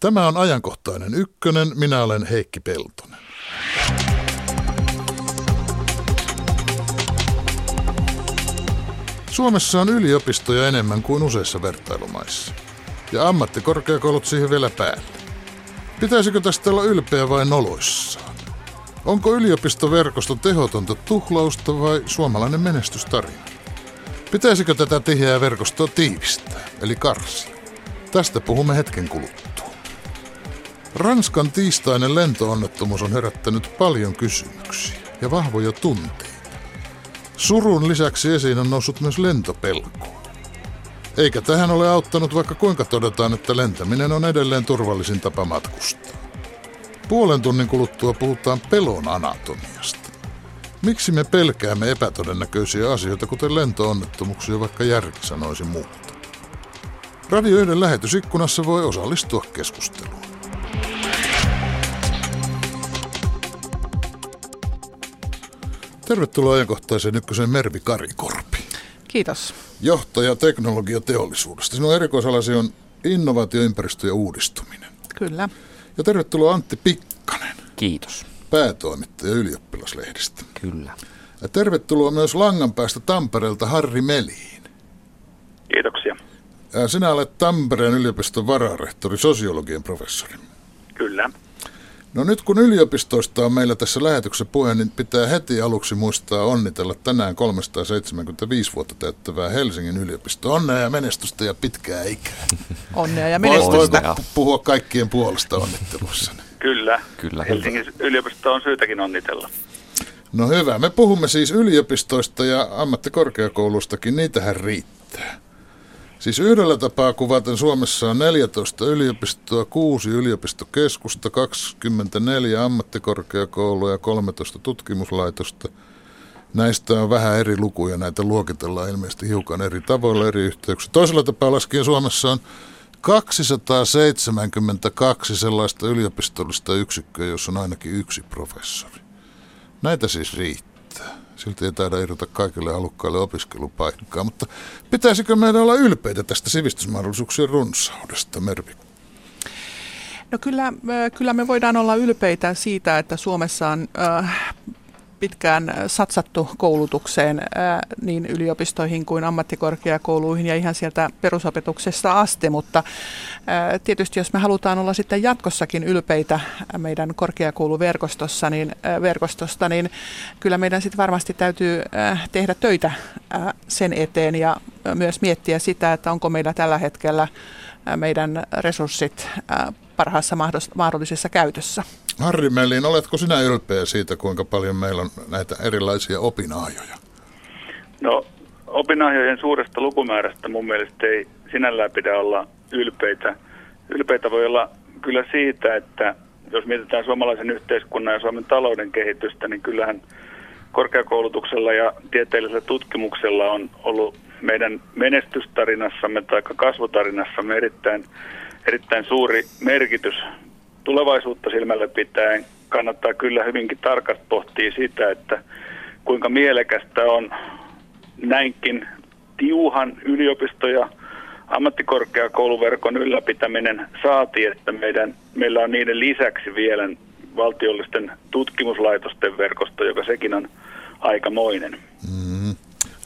Tämä on ajankohtainen ykkönen. Minä olen Heikki Peltonen. Suomessa on yliopistoja enemmän kuin useissa vertailumaissa. Ja ammattikorkeakoulut siihen vielä päälle. Pitäisikö tästä olla ylpeä vai noloissaan? Onko yliopistoverkosto tehotonta tuhlausta vai suomalainen menestystarina? Pitäisikö tätä tiheää verkostoa tiivistää, eli karsia? Tästä puhumme hetken kuluttua. Ranskan tiistainen lentoonnettomuus on herättänyt paljon kysymyksiä ja vahvoja tunteita. Surun lisäksi esiin on noussut myös lentopelko. Eikä tähän ole auttanut vaikka kuinka todetaan, että lentäminen on edelleen turvallisin tapa matkustaa. Puolen tunnin kuluttua puhutaan pelon anatomiasta. Miksi me pelkäämme epätodennäköisiä asioita, kuten lentoonnettomuuksia, vaikka järki sanoisi muuta? Radio 1 lähetysikkunassa voi osallistua keskusteluun. Tervetuloa ajankohtaiseen ykkösen Mervi Karikorpi. Kiitos. Johtaja teknologiateollisuudesta. Sinun erikoisalasi on innovaatioympäristö ja uudistuminen. Kyllä. Ja tervetuloa Antti Pikkanen. Kiitos. Päätoimittaja ylioppilaslehdestä. Kyllä. Ja tervetuloa myös langan päästä Tampereelta Harri Meliin. Kiitoksia. Ja sinä olet Tampereen yliopiston vararehtori, sosiologian professori. Kyllä. No nyt kun yliopistoista on meillä tässä lähetyksessä puhe, niin pitää heti aluksi muistaa onnitella tänään 375 vuotta täyttävää Helsingin yliopisto. Onnea ja menestystä ja pitkää ikää. Onnea ja menestystä. Voiko puhua kaikkien puolesta onnittelussa? Kyllä. Kyllä. Helsingin yliopisto on syytäkin onnitella. No hyvä. Me puhumme siis yliopistoista ja ammattikorkeakoulustakin. Niitähän riittää. Siis yhdellä tapaa kuvaten Suomessa on 14 yliopistoa, 6 yliopistokeskusta, 24 ammattikorkeakoulua ja 13 tutkimuslaitosta. Näistä on vähän eri lukuja, näitä luokitellaan ilmeisesti hiukan eri tavoilla, eri yhteyksissä. Toisella tapaa laskien Suomessa on 272 sellaista yliopistollista yksikköä, jossa on ainakin yksi professori. Näitä siis riittää. Silti ei taida irrota kaikille halukkaille opiskelupaikkaa, mutta pitäisikö meidän olla ylpeitä tästä sivistysmahdollisuuksien runsaudesta, Mervi? No kyllä, kyllä me voidaan olla ylpeitä siitä, että Suomessa on pitkään satsattu koulutukseen niin yliopistoihin kuin ammattikorkeakouluihin ja ihan sieltä perusopetuksesta asti, mutta tietysti jos me halutaan olla sitten jatkossakin ylpeitä meidän korkeakouluverkostossa, niin, verkostosta, niin kyllä meidän sitten varmasti täytyy tehdä töitä sen eteen ja myös miettiä sitä, että onko meillä tällä hetkellä meidän resurssit parhaassa mahdollisessa käytössä. Harri Mellin, oletko sinä ylpeä siitä, kuinka paljon meillä on näitä erilaisia opinahjoja? No, opinahjojen suuresta lukumäärästä mun mielestä ei sinällään pidä olla ylpeitä. Ylpeitä voi olla kyllä siitä, että jos mietitään suomalaisen yhteiskunnan ja Suomen talouden kehitystä, niin kyllähän korkeakoulutuksella ja tieteellisellä tutkimuksella on ollut meidän menestystarinassamme tai kasvutarinassamme erittäin, erittäin suuri merkitys tulevaisuutta silmällä pitäen kannattaa kyllä hyvinkin tarkasti pohtia sitä, että kuinka mielekästä on näinkin tiuhan yliopisto- ja ammattikorkeakouluverkon ylläpitäminen saati, että meidän, meillä on niiden lisäksi vielä valtiollisten tutkimuslaitosten verkosto, joka sekin on aikamoinen. Mm.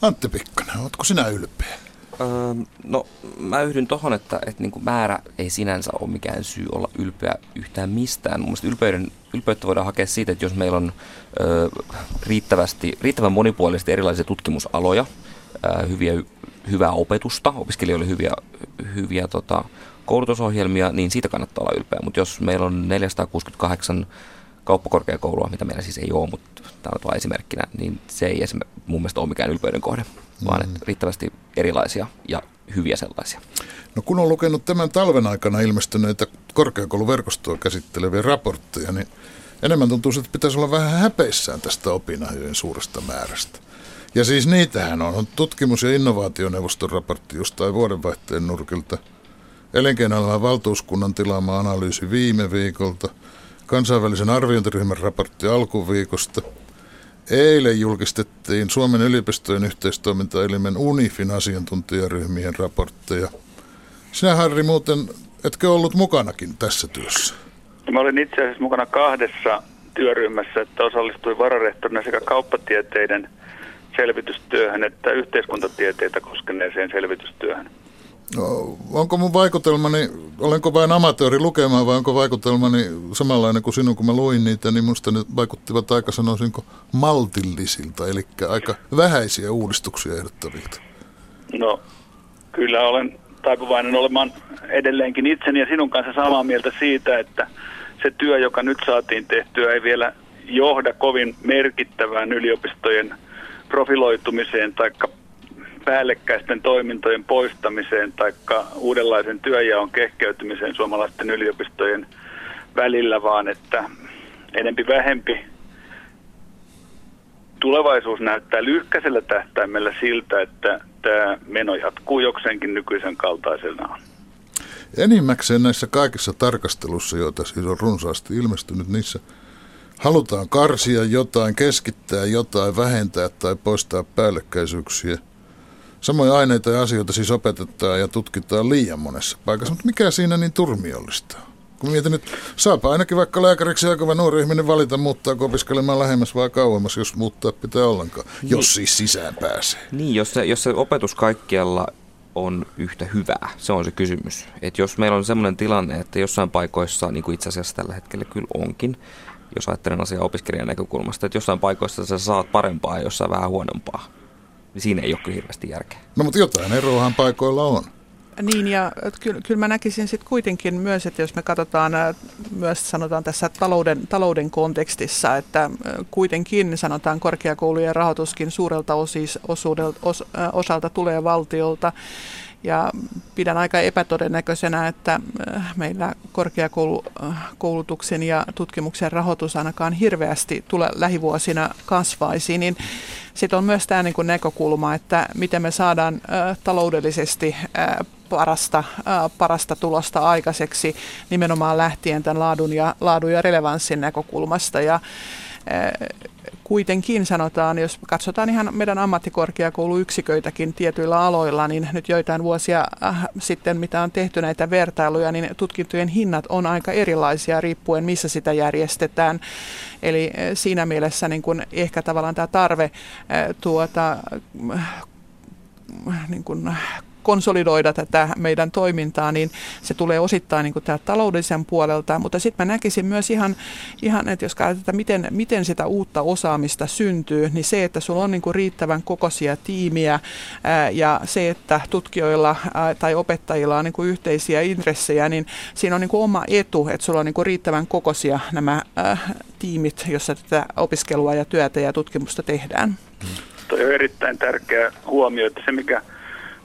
Antti Pikkanen, oletko sinä ylpeä? No mä yhdyn tohon, että, että niin kuin määrä ei sinänsä ole mikään syy olla ylpeä yhtään mistään. Mun ylpeyden, ylpeyttä voidaan hakea siitä, että jos meillä on öö, riittävästi, riittävän monipuolisesti erilaisia tutkimusaloja, öö, hyviä, hyvää opetusta, opiskelijoille hyviä, hyviä tota, koulutusohjelmia, niin siitä kannattaa olla ylpeä. Mutta jos meillä on 468 kauppakorkeakoulua, mitä meillä siis ei ole, mutta tämä on esimerkkinä, niin se ei esimerkiksi mun mielestä ole mikään ylpeyden kohde vaan mm. että riittävästi erilaisia ja hyviä sellaisia. No kun on lukenut tämän talven aikana ilmestyneitä korkeakouluverkostoa käsitteleviä raportteja, niin enemmän tuntuu, että pitäisi olla vähän häpeissään tästä opinahjojen suuresta määrästä. Ja siis niitähän on. on tutkimus- ja innovaationeuvoston raportti jostain vuodenvaihteen nurkilta, elinkeinoelämän valtuuskunnan tilaama analyysi viime viikolta, kansainvälisen arviointiryhmän raportti alkuviikosta – Eilen julkistettiin Suomen yliopistojen yhteistoimintaelimen UNIFin asiantuntijaryhmien raportteja. Sinä Harri muuten etkö ollut mukanakin tässä työssä? Mä olin itse asiassa mukana kahdessa työryhmässä, että osallistuin vararehtorina sekä kauppatieteiden selvitystyöhön että yhteiskuntatieteitä koskeneeseen selvitystyöhön. No, onko mun vaikutelmani, olenko vain amatööri lukemaan vai onko vaikutelmani samanlainen kuin sinun, kun mä luin niitä, niin musta ne vaikuttivat aika sanoisinko maltillisilta, eli aika vähäisiä uudistuksia ehdottavilta. No, kyllä olen taipuvainen olemaan edelleenkin itseni ja sinun kanssa samaa mieltä siitä, että se työ, joka nyt saatiin tehtyä, ei vielä johda kovin merkittävään yliopistojen profiloitumiseen tai päällekkäisten toimintojen poistamiseen tai uudenlaisen työjaon kehkeytymiseen suomalaisten yliopistojen välillä, vaan että enempi vähempi tulevaisuus näyttää lyhkäisellä tähtäimellä siltä, että tämä meno jatkuu jokseenkin nykyisen kaltaisenaan. Enimmäkseen näissä kaikissa tarkastelussa, joita siis on runsaasti ilmestynyt, niissä halutaan karsia jotain, keskittää jotain, vähentää tai poistaa päällekkäisyyksiä. Samoja aineita ja asioita siis opetetaan ja tutkitaan liian monessa paikassa, mutta mikä siinä niin turmiollista on? Kun mietin nyt, saapa ainakin vaikka lääkäriksi aikava nuori ihminen valita, muuttaa opiskelemaan lähemmäs vai kauemmas, jos muuttaa pitää ollenkaan, niin. jos siis sisään pääsee. Niin, jos se, jos se opetus kaikkialla on yhtä hyvää? Se on se kysymys. Että jos meillä on sellainen tilanne, että jossain paikoissa, niin kuin itse asiassa tällä hetkellä kyllä onkin, jos ajattelen asiaa opiskelijan näkökulmasta, että jossain paikoissa sä saat parempaa ja jossain vähän huonompaa, siinä ei ole kyllä hirveästi järkeä. No mutta jotain eroahan paikoilla on. Niin ja kyllä, kyllä mä näkisin sitten kuitenkin myös, että jos me katsotaan myös sanotaan tässä talouden, talouden kontekstissa, että kuitenkin sanotaan korkeakoulujen rahoituskin suurelta osis, osuudelta, os, osalta tulee valtiolta ja pidän aika epätodennäköisenä, että meillä korkeakoulutuksen ja tutkimuksen rahoitus ainakaan hirveästi tule lähivuosina kasvaisi, niin sitten on myös tämä niin näkökulma, että miten me saadaan taloudellisesti parasta, parasta tulosta aikaiseksi nimenomaan lähtien tämän laadun ja, laadun ja relevanssin näkökulmasta. Ja, kuitenkin sanotaan, jos katsotaan ihan meidän ammattikorkeakouluyksiköitäkin tietyillä aloilla, niin nyt joitain vuosia äh, sitten, mitä on tehty näitä vertailuja, niin tutkintojen hinnat on aika erilaisia riippuen, missä sitä järjestetään. Eli siinä mielessä niin kun ehkä tavallaan tämä tarve tuota, niin kun konsolidoida tätä meidän toimintaa, niin se tulee osittain niin kuin täältä taloudellisen puolelta, mutta sitten mä näkisin myös ihan, ihan että jos katsotaan, miten, miten sitä uutta osaamista syntyy, niin se, että sulla on niin kuin riittävän kokoisia tiimiä ää, ja se, että tutkijoilla ää, tai opettajilla on niin kuin yhteisiä intressejä, niin siinä on niin kuin oma etu, että sulla on niin kuin riittävän kokoisia nämä ää, tiimit, jossa tätä opiskelua ja työtä ja tutkimusta tehdään. Tuo on erittäin tärkeä huomio, että se mikä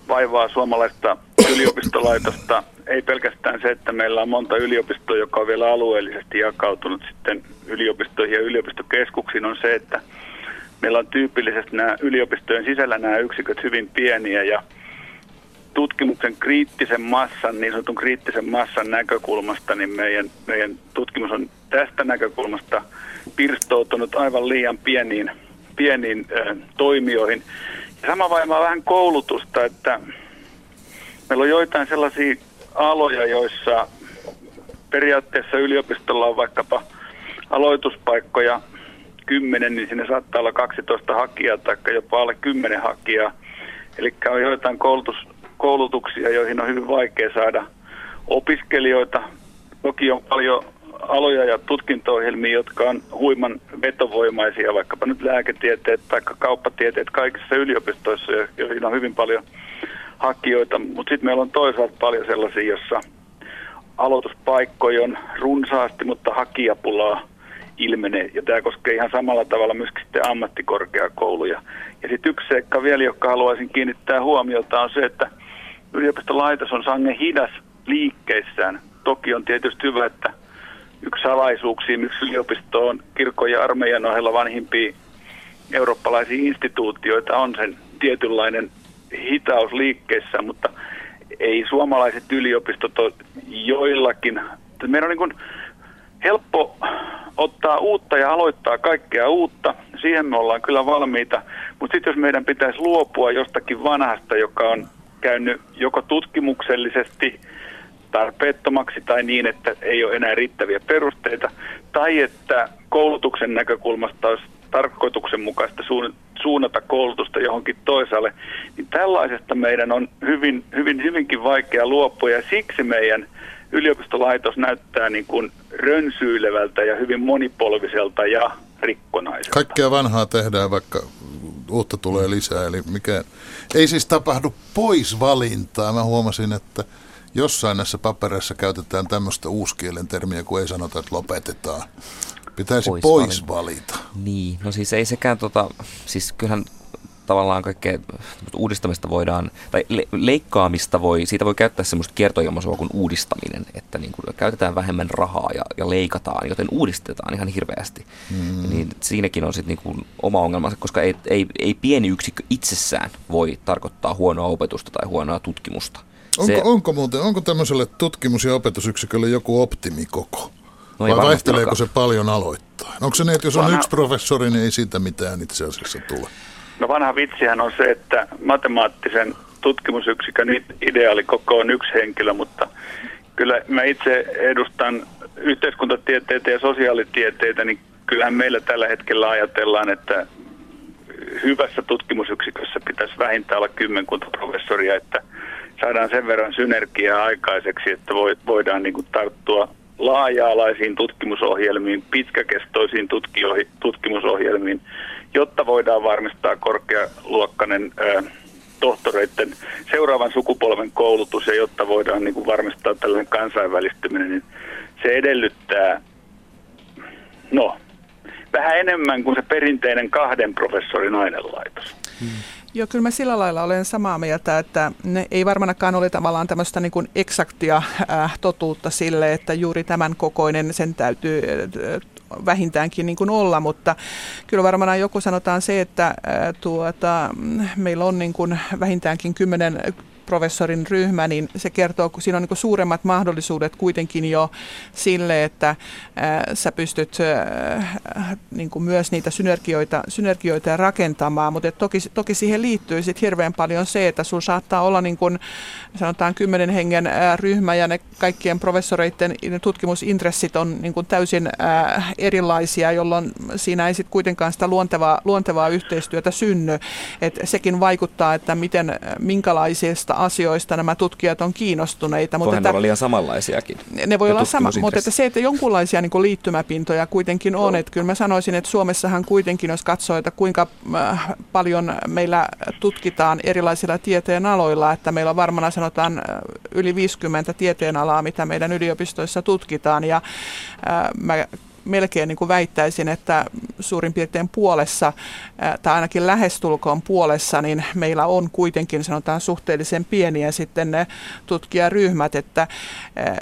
vaivaa suomalaista yliopistolaitosta ei pelkästään se, että meillä on monta yliopistoa, joka on vielä alueellisesti jakautunut sitten yliopistoihin ja yliopistokeskuksiin, on se, että meillä on tyypillisesti nämä yliopistojen sisällä nämä yksiköt hyvin pieniä ja tutkimuksen kriittisen massan, niin sanotun kriittisen massan näkökulmasta, niin meidän, meidän tutkimus on tästä näkökulmasta pirstoutunut aivan liian pieniin, pieniin äh, toimijoihin. Sama vaimaa vähän koulutusta, että meillä on joitain sellaisia aloja, joissa periaatteessa yliopistolla on vaikkapa aloituspaikkoja 10, niin sinne saattaa olla 12 hakijaa tai jopa alle 10 hakijaa. Eli on joitain koulutus, koulutuksia, joihin on hyvin vaikea saada opiskelijoita. Toki on paljon aloja ja tutkinto-ohjelmia, jotka on huiman vetovoimaisia, vaikkapa nyt lääketieteet tai kauppatieteet kaikissa yliopistoissa, joihin on hyvin paljon hakijoita. Mutta sitten meillä on toisaalta paljon sellaisia, joissa aloituspaikkoja on runsaasti, mutta hakijapulaa ilmenee. Ja tämä koskee ihan samalla tavalla myöskin sitten ammattikorkeakouluja. Ja sitten yksi seikka vielä, joka haluaisin kiinnittää huomiota, on se, että yliopistolaitos on sangen hidas liikkeissään. Toki on tietysti hyvä, että yksi salaisuuksia, miksi yliopisto on kirkon ja armeijan ohella vanhimpia eurooppalaisia instituutioita, on sen tietynlainen hitaus liikkeessä, mutta ei suomalaiset yliopistot ole joillakin. Meidän on niin helppo ottaa uutta ja aloittaa kaikkea uutta. Siihen me ollaan kyllä valmiita. Mutta sitten jos meidän pitäisi luopua jostakin vanhasta, joka on käynyt joko tutkimuksellisesti tarpeettomaksi tai niin, että ei ole enää riittäviä perusteita, tai että koulutuksen näkökulmasta olisi tarkoituksenmukaista suunnata koulutusta johonkin toisaalle, niin tällaisesta meidän on hyvin, hyvin, hyvinkin vaikea luopua ja siksi meidän yliopistolaitos näyttää niin kuin rönsyilevältä ja hyvin monipolviselta ja rikkonaiselta. Kaikkea vanhaa tehdään, vaikka uutta tulee lisää. Eli mikä, ei siis tapahdu poisvalintaa. Mä huomasin, että jossain näissä papereissa käytetään tämmöistä uuskielen termiä, kun ei sanota, että lopetetaan. Pitäisi pois, pois valita. Niin, no siis ei sekään tota, siis kyllähän tavallaan kaikkea uudistamista voidaan, tai le- leikkaamista voi, siitä voi käyttää semmoista kiertoilmaisua kuin uudistaminen, että niin kuin käytetään vähemmän rahaa ja, ja leikataan, joten uudistetaan ihan hirveästi. Mm. Niin siinäkin on sitten niin oma ongelmansa, koska ei, ei, ei pieni yksikkö itsessään voi tarkoittaa huonoa opetusta tai huonoa tutkimusta. Onko, se, onko muuten, onko tämmöiselle tutkimus- ja opetusyksikölle joku optimikoko? No Vai vaihteleeko se paljon aloittain? Onko se niin, että jos on Vanha... yksi professori, niin ei siitä mitään itse asiassa tule? No vanha vitsihän on se, että matemaattisen tutkimusyksikön ideaali koko on yksi henkilö, mutta kyllä mä itse edustan yhteiskuntatieteitä ja sosiaalitieteitä, niin kyllähän meillä tällä hetkellä ajatellaan, että hyvässä tutkimusyksikössä pitäisi vähintään olla kymmenkunta professoria, että saadaan sen verran synergiaa aikaiseksi, että voidaan niin kuin tarttua laaja-alaisiin tutkimusohjelmiin, pitkäkestoisiin tutkimusohjelmiin, jotta voidaan varmistaa korkealuokkainen tohtoreiden seuraavan sukupolven koulutus ja jotta voidaan niin kuin varmistaa tällainen kansainvälistyminen, niin se edellyttää no, vähän enemmän kuin se perinteinen kahden professorin ainelaitos. Hmm. Joo, kyllä mä sillä lailla olen samaa mieltä, että ne ei varmaankaan ole tavallaan tämmöistä niin kuin eksaktia äh, totuutta sille, että juuri tämän kokoinen sen täytyy äh, vähintäänkin niin kuin olla, mutta kyllä varmaan joku sanotaan se, että äh, tuota, meillä on niin kuin vähintäänkin kymmenen professorin ryhmä, niin se kertoo, kun siinä on niin suuremmat mahdollisuudet kuitenkin jo sille, että ää, sä pystyt ää, niin myös niitä synergioita, synergioita rakentamaan, mutta toki, toki siihen liittyy sit hirveän paljon se, että sun saattaa olla niin kuin, sanotaan kymmenen hengen ryhmä ja ne kaikkien professoreiden tutkimusintressit on niin kuin täysin erilaisia, jolloin siinä ei sitten kuitenkaan sitä luontevaa, luontevaa yhteistyötä synny. Et sekin vaikuttaa, että miten, minkälaisista asioista nämä tutkijat on kiinnostuneita. Mutta olla liian samanlaisiakin. Ne voi olla sama, mutta että se, että jonkunlaisia niin liittymäpintoja kuitenkin on. Että kyllä mä sanoisin, että Suomessahan kuitenkin, jos katsoo, että kuinka äh, paljon meillä tutkitaan erilaisilla tieteen aloilla, että meillä on varmana sanotaan äh, yli 50 tieteenalaa, mitä meidän yliopistoissa tutkitaan. Ja äh, mä melkein niin kuin väittäisin, että suurin piirtein puolessa, tai ainakin lähestulkoon puolessa, niin meillä on kuitenkin sanotaan suhteellisen pieniä sitten ne tutkijaryhmät, että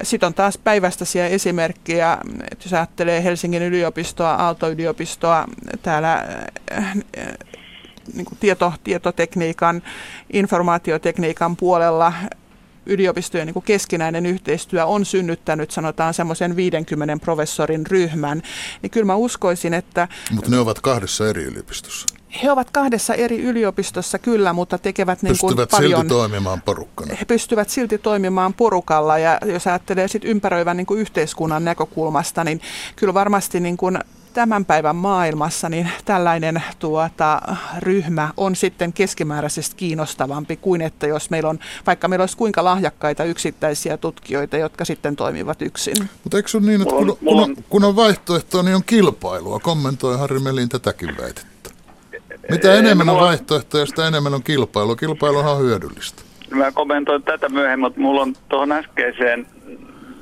sitten on taas päivästäisiä esimerkkejä, että jos ajattelee Helsingin yliopistoa, Aalto-yliopistoa, täällä niin kuin tieto, tietotekniikan, informaatiotekniikan puolella yliopistojen niin keskinäinen yhteistyö on synnyttänyt, sanotaan semmoisen 50 professorin ryhmän, niin kyllä mä uskoisin, että... Mutta ne ovat kahdessa eri yliopistossa. He ovat kahdessa eri yliopistossa kyllä, mutta tekevät niin kuin pystyvät paljon... silti toimimaan porukkana. He pystyvät silti toimimaan porukalla ja jos ajattelee sit ympäröivän niin kuin yhteiskunnan näkökulmasta, niin kyllä varmasti niin kuin tämän päivän maailmassa niin tällainen tuota, ryhmä on sitten keskimääräisesti kiinnostavampi kuin että jos meillä on, vaikka meillä olisi kuinka lahjakkaita yksittäisiä tutkijoita, jotka sitten toimivat yksin. Mutta eikö ole niin, että kun, kun, on, kun on vaihtoehtoa, niin on kilpailua? Kommentoi Harri Melin tätäkin väitettä. Mitä enemmän on vaihtoehtoja, sitä enemmän on kilpailu. Kilpailu on hyödyllistä. Mä kommentoin tätä myöhemmin, mutta mulla on tuohon äskeiseen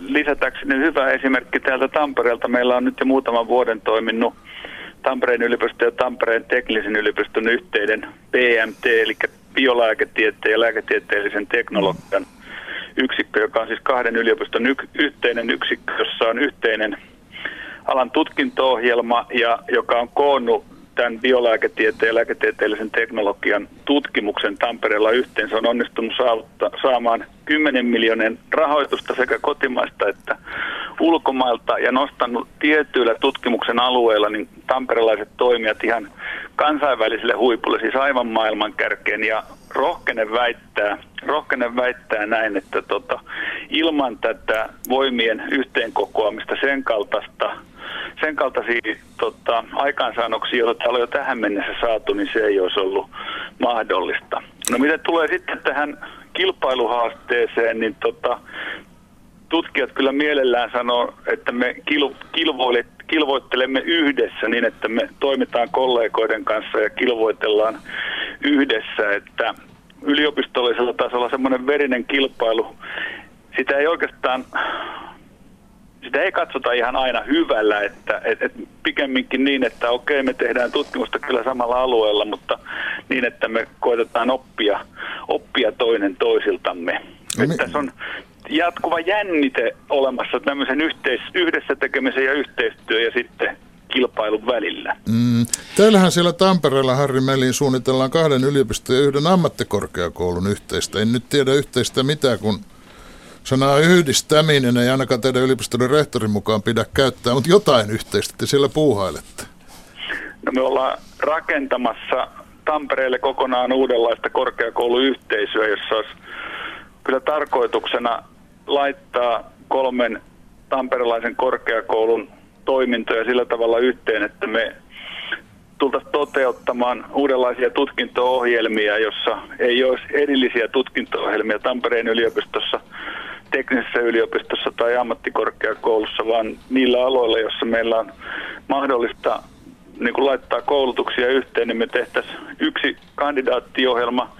lisätäkseni hyvä esimerkki täältä Tampereelta. Meillä on nyt jo muutaman vuoden toiminut Tampereen yliopiston ja Tampereen teknillisen yliopiston yhteinen PMT, eli biolääketieteen ja lääketieteellisen teknologian yksikkö, joka on siis kahden yliopiston y- yhteinen yksikkö, jossa on yhteinen alan tutkinto-ohjelma ja joka on koonnut tämän biolääketieteen ja lääketieteellisen teknologian tutkimuksen Tampereella yhteen. Se on onnistunut saavutta, saamaan 10 miljoonan rahoitusta sekä kotimaista että ulkomailta ja nostanut tietyillä tutkimuksen alueilla niin tamperelaiset toimijat ihan kansainväliselle huipulle, siis aivan maailman kärkeen. Ja rohkenen väittää, rohkenen väittää näin, että tota, ilman tätä voimien yhteenkokoamista sen kaltaista sen kaltaisia tota, aikaansaannoksia, joita täällä on jo tähän mennessä saatu, niin se ei olisi ollut mahdollista. No mitä tulee sitten tähän kilpailuhaasteeseen, niin tota, tutkijat kyllä mielellään sanoo, että me kil, kilvoilet, kilvoittelemme yhdessä niin, että me toimitaan kollegoiden kanssa ja kilvoitellaan yhdessä, että yliopistollisella tasolla semmoinen verinen kilpailu, sitä ei oikeastaan sitä ei katsota ihan aina hyvällä, että et, et pikemminkin niin, että okei me tehdään tutkimusta kyllä samalla alueella, mutta niin, että me koetetaan oppia, oppia toinen toisiltamme. No, että tässä on jatkuva jännite olemassa tämmöisen yhteis, yhdessä tekemisen ja yhteistyö ja sitten kilpailun välillä. Mm. Teillähän siellä Tampereella, Harri Melin, suunnitellaan kahden yliopiston ja yhden ammattikorkeakoulun yhteistä. En nyt tiedä yhteistä mitä, kun sanaa yhdistäminen ei ainakaan teidän yliopiston rehtorin mukaan pidä käyttää, mutta jotain yhteistä te siellä puuhailette. No me ollaan rakentamassa Tampereelle kokonaan uudenlaista korkeakouluyhteisöä, jossa olisi kyllä tarkoituksena laittaa kolmen tamperelaisen korkeakoulun toimintoja sillä tavalla yhteen, että me tultaisiin toteuttamaan uudenlaisia tutkinto-ohjelmia, jossa ei olisi erillisiä tutkinto-ohjelmia Tampereen yliopistossa, teknisessä yliopistossa tai ammattikorkeakoulussa, vaan niillä aloilla, joissa meillä on mahdollista niin kuin laittaa koulutuksia yhteen, niin me tehtäisiin yksi kandidaattiohjelma,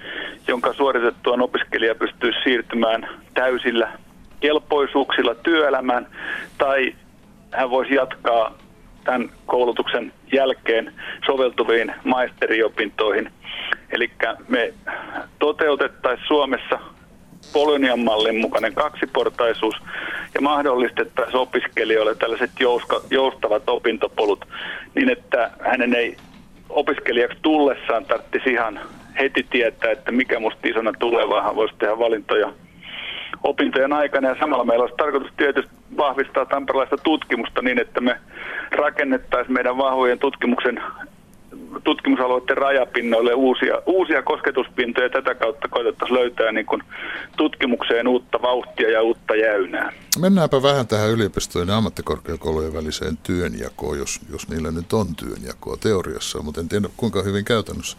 jonka suoritettuaan opiskelija pystyy siirtymään täysillä kelpoisuuksilla työelämään, tai hän voisi jatkaa tämän koulutuksen jälkeen soveltuviin maisteriopintoihin. Eli me toteutettaisiin Suomessa Polonian mallin mukainen kaksiportaisuus ja mahdollistettaisiin opiskelijoille tällaiset jouska, joustavat opintopolut niin, että hänen ei opiskelijaksi tullessaan tarvitsisi ihan heti tietää, että mikä musta isona tulee, vaan hän voisi tehdä valintoja opintojen aikana. Ja samalla meillä olisi tarkoitus tietysti vahvistaa tamperelaista tutkimusta niin, että me rakennettaisiin meidän vahvojen tutkimuksen tutkimusalueiden rajapinnoille uusia, uusia kosketuspintoja ja tätä kautta koitettaisiin löytää niin kuin tutkimukseen uutta vauhtia ja uutta jäynää. Mennäänpä vähän tähän yliopistojen ja ammattikorkeakoulujen väliseen työnjakoon, jos, jos niillä nyt on työnjakoa teoriassa, mutta en tiedä kuinka hyvin käytännössä.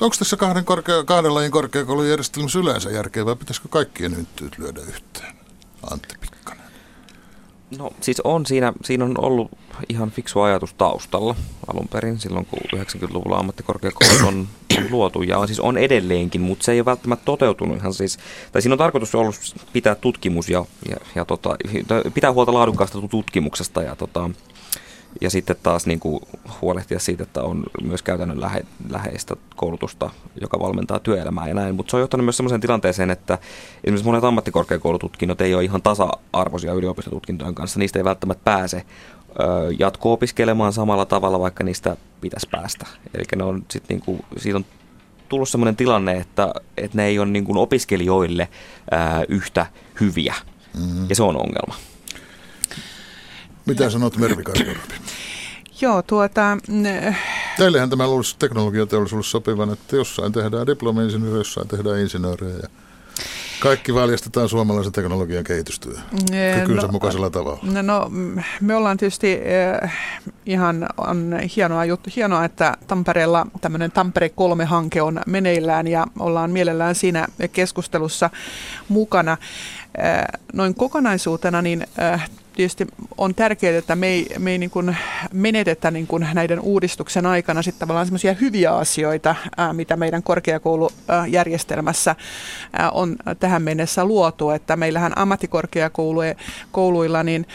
Onko tässä kahden, korkea, kahden lajin korkeakoulun järjestelmässä yleensä järkeä vai pitäisikö kaikkien hynttyt lyödä yhteen? Antti. No siis on siinä, siinä on ollut ihan fiksu ajatus taustalla alun perin silloin, kun 90-luvulla ammattikorkeakoulut on, luotu. Ja on, siis on edelleenkin, mutta se ei ole välttämättä toteutunut ihan siis, tai siinä on tarkoitus ollut pitää tutkimus ja, ja, ja tota, pitää huolta laadukkaasta tutkimuksesta ja tota, ja sitten taas niin kuin huolehtia siitä, että on myös käytännön lähe, läheistä koulutusta, joka valmentaa työelämää ja näin. Mutta se on johtanut myös sellaiseen tilanteeseen, että esimerkiksi monet ammattikorkeakoulututkinnot ei ole ihan tasa-arvoisia yliopistotutkintojen kanssa. Niistä ei välttämättä pääse jatko-opiskelemaan samalla tavalla, vaikka niistä pitäisi päästä. Eli ne on sit niin kuin, siitä on tullut sellainen tilanne, että, että ne ei ole niin kuin opiskelijoille ää, yhtä hyviä. Mm-hmm. Ja se on ongelma. Mitä sanot Mervi Joo, tuota... Teillehän tämä luulisi teknologiateollisuudessa sopivan, että jossain tehdään diplomi-insinööriä, jossain tehdään insinöörejä ja kaikki valjastetaan suomalaisen teknologian kehitystyö kykynsä no, mukaisella tavalla. No, no, me ollaan tietysti eh, ihan on hienoa, juttu, hienoa, että Tampereella tämmöinen Tampere 3-hanke on meneillään ja ollaan mielellään siinä keskustelussa mukana. Eh, noin kokonaisuutena niin eh, tietysti on tärkeää, että me ei, me ei niin kuin menetetä niin kuin näiden uudistuksen aikana sitten tavallaan semmoisia hyviä asioita, mitä meidän korkeakoulujärjestelmässä on tähän mennessä luotu. Että meillähän ammattikorkeakouluilla niin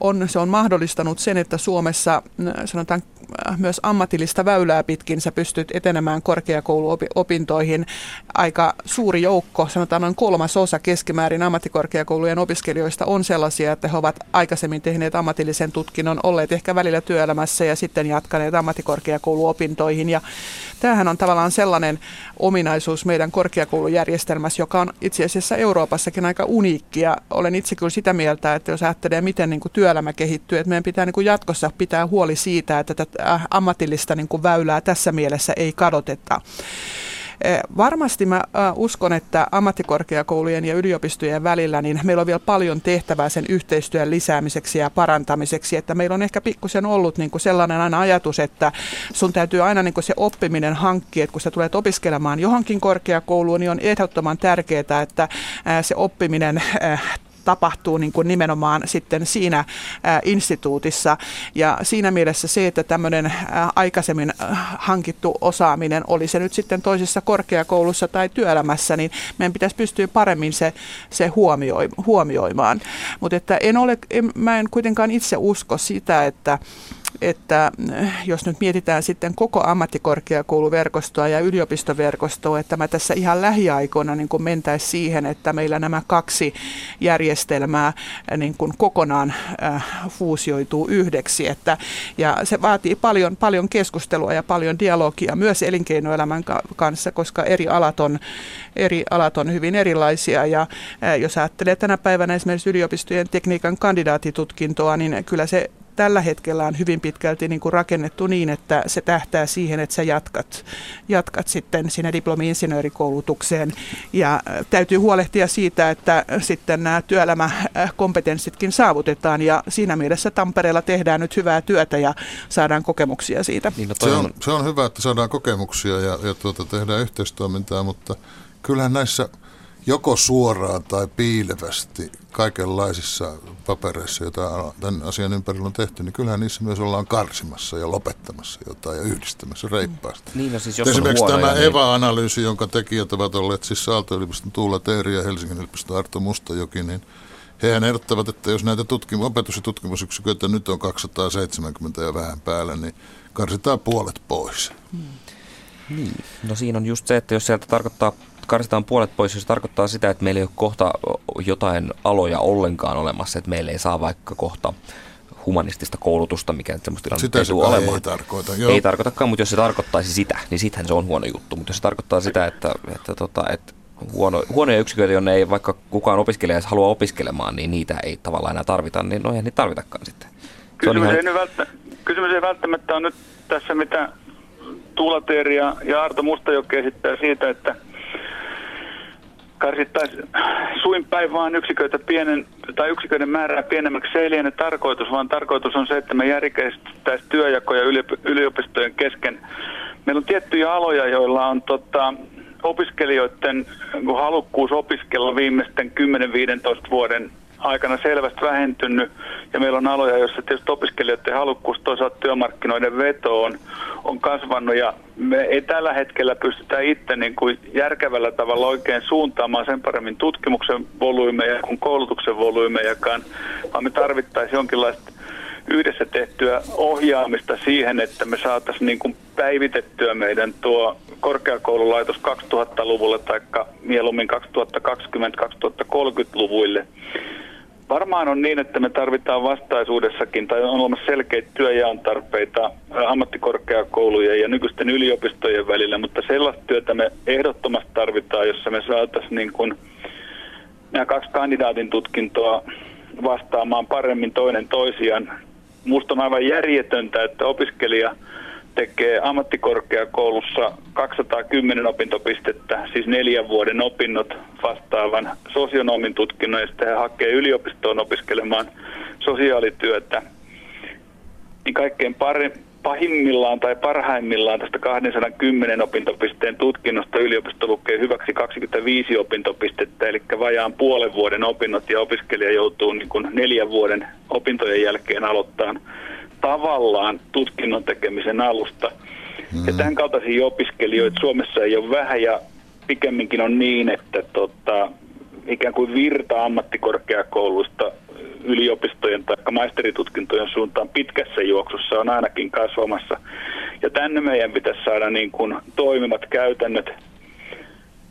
on, se on mahdollistanut sen, että Suomessa sanotaan myös ammatillista väylää pitkin sä pystyt etenemään korkeakouluopintoihin. Aika suuri joukko, sanotaan noin kolmas osa keskimäärin ammattikorkeakoulujen opiskelijoista on sellaisia, että he ovat aikaisemmin tehneet ammatillisen tutkinnon, olleet ehkä välillä työelämässä ja sitten jatkaneet ammattikorkeakouluopintoihin. Ja tämähän on tavallaan sellainen ominaisuus meidän korkeakoulujärjestelmässä, joka on itse asiassa Euroopassakin aika uniikki. Ja olen itse kyllä sitä mieltä, että jos ajattelee, miten niin kuin työelämä kehittyy. Että meidän pitää niin kuin jatkossa pitää huoli siitä, että tätä ammatillista niin kuin väylää tässä mielessä ei kadoteta. Eh, varmasti mä uskon, että ammattikorkeakoulujen ja yliopistojen välillä niin meillä on vielä paljon tehtävää sen yhteistyön lisäämiseksi ja parantamiseksi, että meillä on ehkä pikkusen ollut niin kuin sellainen aina ajatus, että sun täytyy aina niin kuin se oppiminen hankkia, että kun sä tulet opiskelemaan johonkin korkeakouluun, niin on ehdottoman tärkeää, että se oppiminen tapahtuu niin kuin nimenomaan sitten siinä instituutissa. Ja siinä mielessä se, että tämmöinen aikaisemmin hankittu osaaminen, oli se nyt sitten toisessa korkeakoulussa tai työelämässä, niin meidän pitäisi pystyä paremmin se, se huomioi, huomioimaan. Mutta että en ole, en, mä en kuitenkaan itse usko sitä, että että eh, jos nyt mietitään sitten koko ammattikorkeakouluverkostoa ja yliopistoverkostoa, että mä tässä ihan lähiaikoina niin kuin mentäisiin siihen, että meillä nämä kaksi järjestelmää eh, niin kuin kokonaan äh, fuusioituu yhdeksi. Että, ja se vaatii paljon, paljon keskustelua ja paljon dialogia myös elinkeinoelämän kanssa, koska eri alat on, eri alat on hyvin erilaisia. Ja äh, jos ajattelee tänä päivänä esimerkiksi yliopistojen tekniikan kandidaatitutkintoa, niin kyllä se tällä hetkellä on hyvin pitkälti niin kuin rakennettu niin, että se tähtää siihen, että sä jatkat, jatkat sitten sinne diplomi-insinöörikoulutukseen. Ja äh, täytyy huolehtia siitä, että sitten nämä työelämäkompetenssitkin saavutetaan. Ja siinä mielessä Tampereella tehdään nyt hyvää työtä ja saadaan kokemuksia siitä. Niin, no se, on, se on hyvä, että saadaan kokemuksia ja, ja tuota, tehdään yhteistoimintaa, mutta kyllähän näissä joko suoraan tai piilevästi kaikenlaisissa papereissa, joita tämän asian ympärillä on tehty, niin kyllähän niissä myös ollaan karsimassa ja lopettamassa jotain ja yhdistämässä reippaasti. Niin, no siis jos Esimerkiksi tämä niin... EVA-analyysi, jonka tekijät ovat olleet siis Aalto-yliopiston Tuula Teeri ja Helsingin yliopiston Arto Mustajoki, niin hehän ehdottavat, että jos näitä tutkimus- opetus- ja tutkimusyksiköitä nyt on 270 ja vähän päällä, niin karsitaan puolet pois. Hmm. Niin. No siinä on just se, että jos sieltä tarkoittaa karsitaan puolet pois, jos tarkoittaa sitä, että meillä ei ole kohta jotain aloja ollenkaan olemassa, että meillä ei saa vaikka kohta humanistista koulutusta, mikä semmoista tilannetta sitä ei olemaan. ei tarkoita. Joo. Ei tarkoitakaan, mutta jos se tarkoittaisi sitä, niin sittenhän se on huono juttu. Mutta jos se tarkoittaa sitä, että, että, tota, että huono, huonoja yksiköitä, jonne ei vaikka kukaan opiskelija edes halua opiskelemaan, niin niitä ei tavallaan enää tarvita, niin no eihän niitä tarvitakaan sitten. Kysymys, ihan... ei välttä, kysymys ei välttämättä ole nyt tässä, mitä Tuula ja, ja Arto Mustajoki esittää siitä, että – karsittaisiin suin päin vaan yksiköitä pienen, tai yksiköiden määrää pienemmäksi. Se ei liene tarkoitus, vaan tarkoitus on se, että me järkeistäisiin työjakoja yliopistojen kesken. Meillä on tiettyjä aloja, joilla on tota, opiskelijoiden halukkuus opiskella viimeisten 10-15 vuoden aikana selvästi vähentynyt. Ja meillä on aloja, joissa tietysti opiskelijoiden halukkuus toisaalta työmarkkinoiden vetoon on kasvanut. Ja me ei tällä hetkellä pystytä itse niin kuin järkevällä tavalla oikein suuntaamaan sen paremmin tutkimuksen volyymeja kuin koulutuksen volyymejakaan, vaan me tarvittaisiin jonkinlaista yhdessä tehtyä ohjaamista siihen, että me saataisiin niin kuin päivitettyä meidän tuo korkeakoululaitos 2000-luvulle tai mieluummin 2020-2030-luvuille Varmaan on niin, että me tarvitaan vastaisuudessakin, tai on olemassa selkeitä työjaon tarpeita ammattikorkeakoulujen ja nykyisten yliopistojen välillä, mutta sellaista työtä me ehdottomasti tarvitaan, jossa me saataisiin niin kuin nämä kaksi kandidaatin tutkintoa vastaamaan paremmin toinen toisiaan. Minusta on aivan järjetöntä, että opiskelija – tekee ammattikorkeakoulussa 210 opintopistettä, siis neljän vuoden opinnot vastaavan sosionomin tutkinnon ja sitten hän hakee yliopistoon opiskelemaan sosiaalityötä, niin kaikkein pari, pahimmillaan tai parhaimmillaan tästä 210 opintopisteen tutkinnosta yliopisto lukee hyväksi 25 opintopistettä, eli vajaan puolen vuoden opinnot ja opiskelija joutuu niin kuin neljän vuoden opintojen jälkeen aloittamaan tavallaan tutkinnon tekemisen alusta. Mm. Ja tämän kaltaisia opiskelijoita Suomessa ei ole vähän ja pikemminkin on niin, että tota, ikään kuin virta ammattikorkeakoulusta yliopistojen tai maisteritutkintojen suuntaan pitkässä juoksussa on ainakin kasvamassa. Ja tänne meidän pitäisi saada niin kuin toimivat käytännöt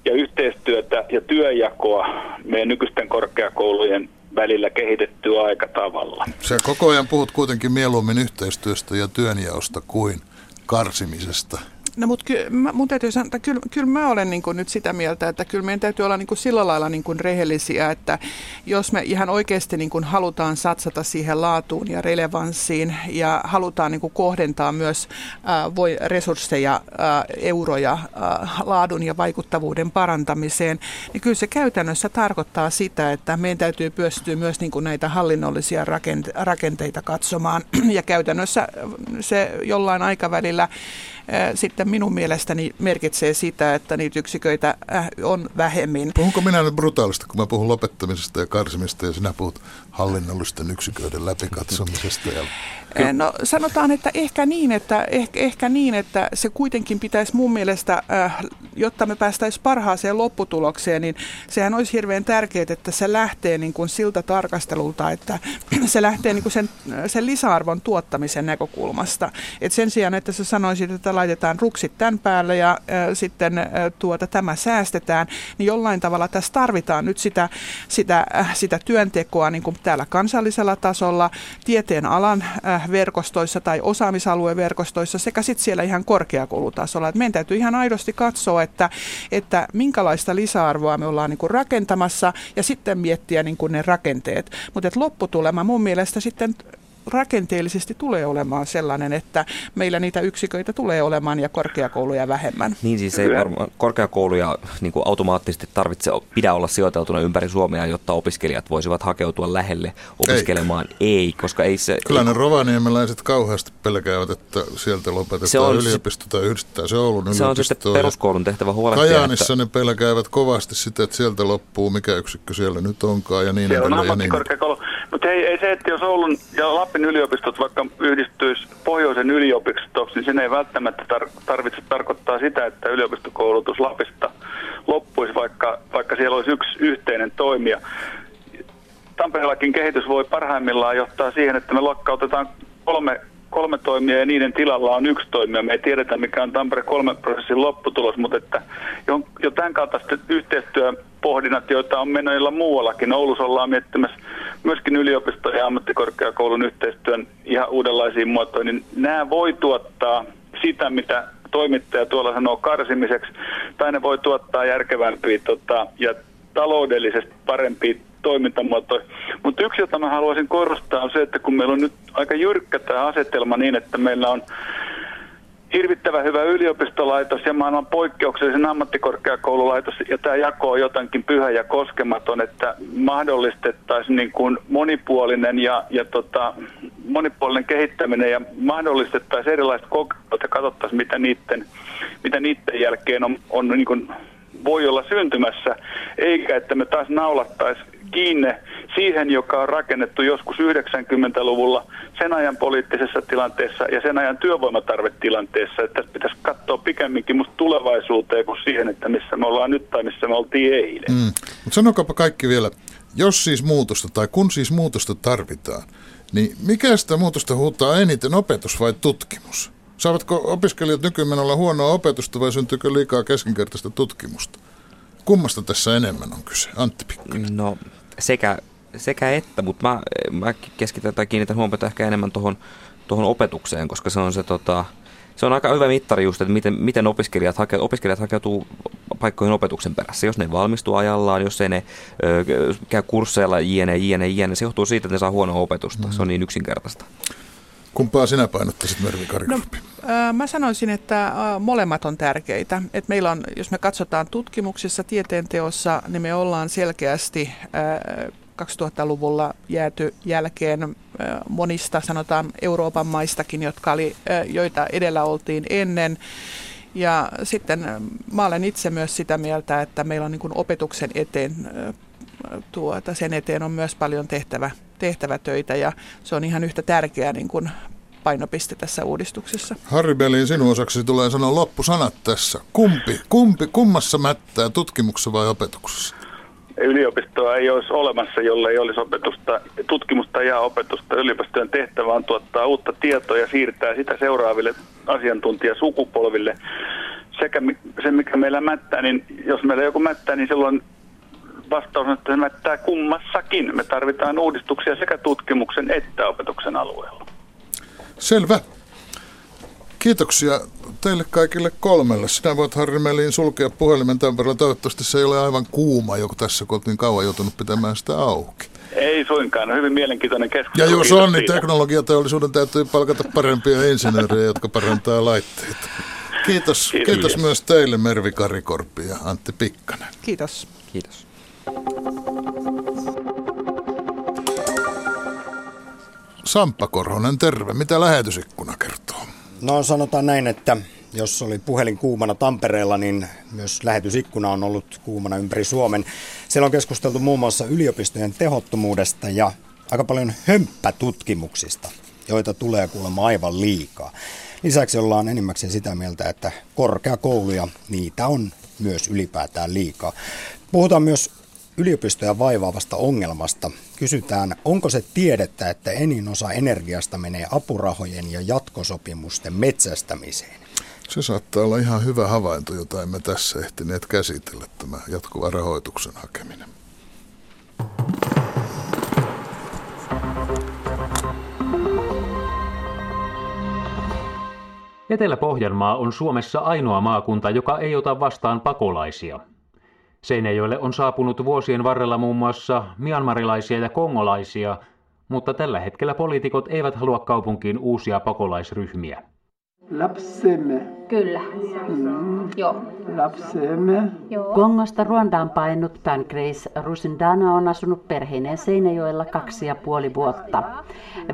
ja yhteistyötä ja työjakoa meidän nykyisten korkeakoulujen välillä kehitettyä aika tavalla. Sä koko ajan puhut kuitenkin mieluummin yhteistyöstä ja työnjaosta kuin karsimisesta. No mutta ky, mun täytyy sanoa, että kyllä, kyllä mä olen niin nyt sitä mieltä, että kyllä meidän täytyy olla niin sillä lailla niin rehellisiä, että jos me ihan oikeasti niin halutaan satsata siihen laatuun ja relevanssiin ja halutaan niin kohdentaa myös äh, voi resursseja, äh, euroja äh, laadun ja vaikuttavuuden parantamiseen, niin kyllä se käytännössä tarkoittaa sitä, että meidän täytyy pystyä myös niin näitä hallinnollisia rakenteita katsomaan. Ja käytännössä se jollain aikavälillä sitten minun mielestäni merkitsee sitä, että niitä yksiköitä äh, on vähemmin. Puhunko minä nyt brutaalisti, kun mä puhun lopettamisesta ja karsimista ja sinä puhut hallinnollisten yksiköiden läpikatsomisesta? Ja... No sanotaan, että ehkä niin, että, ehkä, ehkä niin, että se kuitenkin pitäisi mun mielestä, äh, jotta me päästäisiin parhaaseen lopputulokseen, niin sehän olisi hirveän tärkeää, että se lähtee niin kuin siltä tarkastelulta, että se lähtee niin kuin sen, sen lisäarvon tuottamisen näkökulmasta. Et sen sijaan, että sä sanoisit, että laitetaan ruksit tämän päälle ja sitten tuota, tämä säästetään, niin jollain tavalla tässä tarvitaan nyt sitä, sitä, äh, sitä työntekoa niin kuin täällä kansallisella tasolla, tieteen alan äh, verkostoissa tai osaamisalueverkostoissa sekä sitten siellä ihan korkeakoulutasolla. Et meidän täytyy ihan aidosti katsoa, että, että minkälaista lisäarvoa me ollaan niin kuin rakentamassa ja sitten miettiä niin kuin ne rakenteet. Mutta lopputulema mun mielestä sitten rakenteellisesti tulee olemaan sellainen, että meillä niitä yksiköitä tulee olemaan ja korkeakouluja vähemmän. Niin siis ei varmaan korkeakouluja niin kuin automaattisesti tarvitse, pidä olla sijoiteltuna ympäri Suomea, jotta opiskelijat voisivat hakeutua lähelle opiskelemaan. Ei, ei koska ei se... Kyllä ne rovaniemeläiset kauheasti pelkäävät, että sieltä lopetetaan se on, yliopisto tai yhdistetään se Oulun yliopisto. Se on sitten peruskoulun tehtävä huolehtia. Kajaanissa että... ne pelkäävät kovasti sitä, että sieltä loppuu mikä yksikkö siellä nyt onkaan ja niin edelleen. Se on niin. Mutta ei, ei se, että jos Oulun ja Lapin yliopistot vaikka yhdistyisi pohjoisen yliopistoksi, niin sen ei välttämättä tar- tarvitse tarkoittaa sitä, että yliopistokoulutus Lapista loppuisi, vaikka, vaikka siellä olisi yksi yhteinen toimija. Tampereellakin kehitys voi parhaimmillaan johtaa siihen, että me lakkautetaan kolme kolme toimia ja niiden tilalla on yksi toimija. Me ei tiedetä, mikä on Tampere kolme prosessin lopputulos, mutta että jo, jo tämän kaltaiset yhteistyöpohdinnat, joita on menoilla muuallakin. Oulussa ollaan miettimässä myöskin yliopisto- ja ammattikorkeakoulun yhteistyön ihan uudenlaisiin muotoihin, niin nämä voi tuottaa sitä, mitä toimittaja tuolla sanoo karsimiseksi, tai ne voi tuottaa järkevämpiä tota, ja taloudellisesti parempia toimintamuotoja. Mutta yksi, jota mä haluaisin korostaa, on se, että kun meillä on nyt aika jyrkkä tämä asetelma niin, että meillä on hirvittävän hyvä yliopistolaitos ja maailman poikkeuksellisen ammattikorkeakoululaitos, ja tämä jako on jotenkin pyhä ja koskematon, että mahdollistettaisiin niin kuin monipuolinen ja, ja tota, monipuolinen kehittäminen ja mahdollistettaisiin erilaiset kokeilut ja katsottaisiin, mitä niiden, mitä niiden jälkeen on, on niin kuin voi olla syntymässä, eikä että me taas naulattaisiin kiinni siihen, joka on rakennettu joskus 90-luvulla sen ajan poliittisessa tilanteessa ja sen ajan työvoimatarvetilanteessa. Että tässä pitäisi katsoa pikemminkin musta tulevaisuuteen kuin siihen, että missä me ollaan nyt tai missä me oltiin eilen. Mm. Mutta sanokaapa kaikki vielä, jos siis muutosta tai kun siis muutosta tarvitaan, niin mikä sitä muutosta huutaa eniten, opetus vai tutkimus? Saavatko opiskelijat nykyään olla huonoa opetusta vai syntyykö liikaa keskinkertaista tutkimusta? Kummasta tässä enemmän on kyse? Antti Pikkunen. No sekä, sekä että, mutta mä, mä keskitän tai kiinnitän huomiota ehkä enemmän tuohon tuohon opetukseen, koska se on se tota, se on aika hyvä mittari just, että miten, miten opiskelijat, hake, opiskelijat hakeutuu paikkoihin opetuksen perässä. Jos ne valmistuu ajallaan, jos ei ne ö, käy kursseilla jne, jne, jne, se johtuu siitä, että ne saa huonoa opetusta. Mm. Se on niin yksinkertaista. Kumpaa sinä painottaisit, Mervi No, mä sanoisin, että molemmat on tärkeitä. Et meillä on, jos me katsotaan tutkimuksessa, tieteenteossa, niin me ollaan selkeästi 2000-luvulla jääty jälkeen monista, sanotaan Euroopan maistakin, jotka oli, joita edellä oltiin ennen. Ja sitten mä olen itse myös sitä mieltä, että meillä on niin opetuksen eteen tuota, sen eteen on myös paljon tehtävä, tehtävä töitä ja se on ihan yhtä tärkeä niin kuin painopiste tässä uudistuksessa. Harri Belin, sinun osaksi tulee sanoa loppusanat tässä. Kumpi, kumpi, kummassa mättää, tutkimuksessa vai opetuksessa? Yliopistoa ei olisi olemassa, jolle ei olisi opetusta, tutkimusta ja opetusta. Yliopistojen tehtävä on tuottaa uutta tietoa ja siirtää sitä seuraaville asiantuntijasukupolville. Sekä se, mikä meillä mättää, niin jos meillä joku mättää, niin silloin vastaus on, että mättää kummassakin. Me tarvitaan uudistuksia sekä tutkimuksen että opetuksen alueella. Selvä. Kiitoksia teille kaikille kolmelle. Sinä voit Harri Meliin sulkea puhelimen tämän Toivottavasti se ei ole aivan kuuma, joku tässä kun niin kauan joutunut pitämään sitä auki. Ei suinkaan, no hyvin mielenkiintoinen keskustelu. Ja jos on, niin teknologiateollisuuden täytyy palkata parempia insinöörejä, jotka parantaa laitteita. Kiitos, kiitos, kiitos myös teille Mervi Karikorpi ja Antti Pikkanen. Kiitos. Kiitos. Samppa Korhonen, terve. Mitä lähetysikkuna kertoo? No sanotaan näin, että jos oli puhelin kuumana Tampereella, niin myös lähetysikkuna on ollut kuumana ympäri Suomen. Siellä on keskusteltu muun muassa yliopistojen tehottomuudesta ja aika paljon hömppätutkimuksista, joita tulee kuulemma aivan liikaa. Lisäksi ollaan enimmäkseen sitä mieltä, että korkeakouluja, niitä on myös ylipäätään liikaa. Puhutaan myös yliopistoja vaivaavasta ongelmasta. Kysytään, onko se tiedettä, että enin osa energiasta menee apurahojen ja jatkosopimusten metsästämiseen? Se saattaa olla ihan hyvä havainto, jota emme tässä ehtineet käsitellä, tämä jatkuva rahoituksen hakeminen. Etelä-Pohjanmaa on Suomessa ainoa maakunta, joka ei ota vastaan pakolaisia. Seinäjoelle on saapunut vuosien varrella muun muassa mianmarilaisia ja kongolaisia, mutta tällä hetkellä poliitikot eivät halua kaupunkiin uusia pakolaisryhmiä. Lapsemme. Kyllä. Mm. Joo. Lapsemme. Joo. Kongosta Ruandaan painut Pancrase Rusindana on asunut perheineen Seinäjoella kaksi ja puoli vuotta.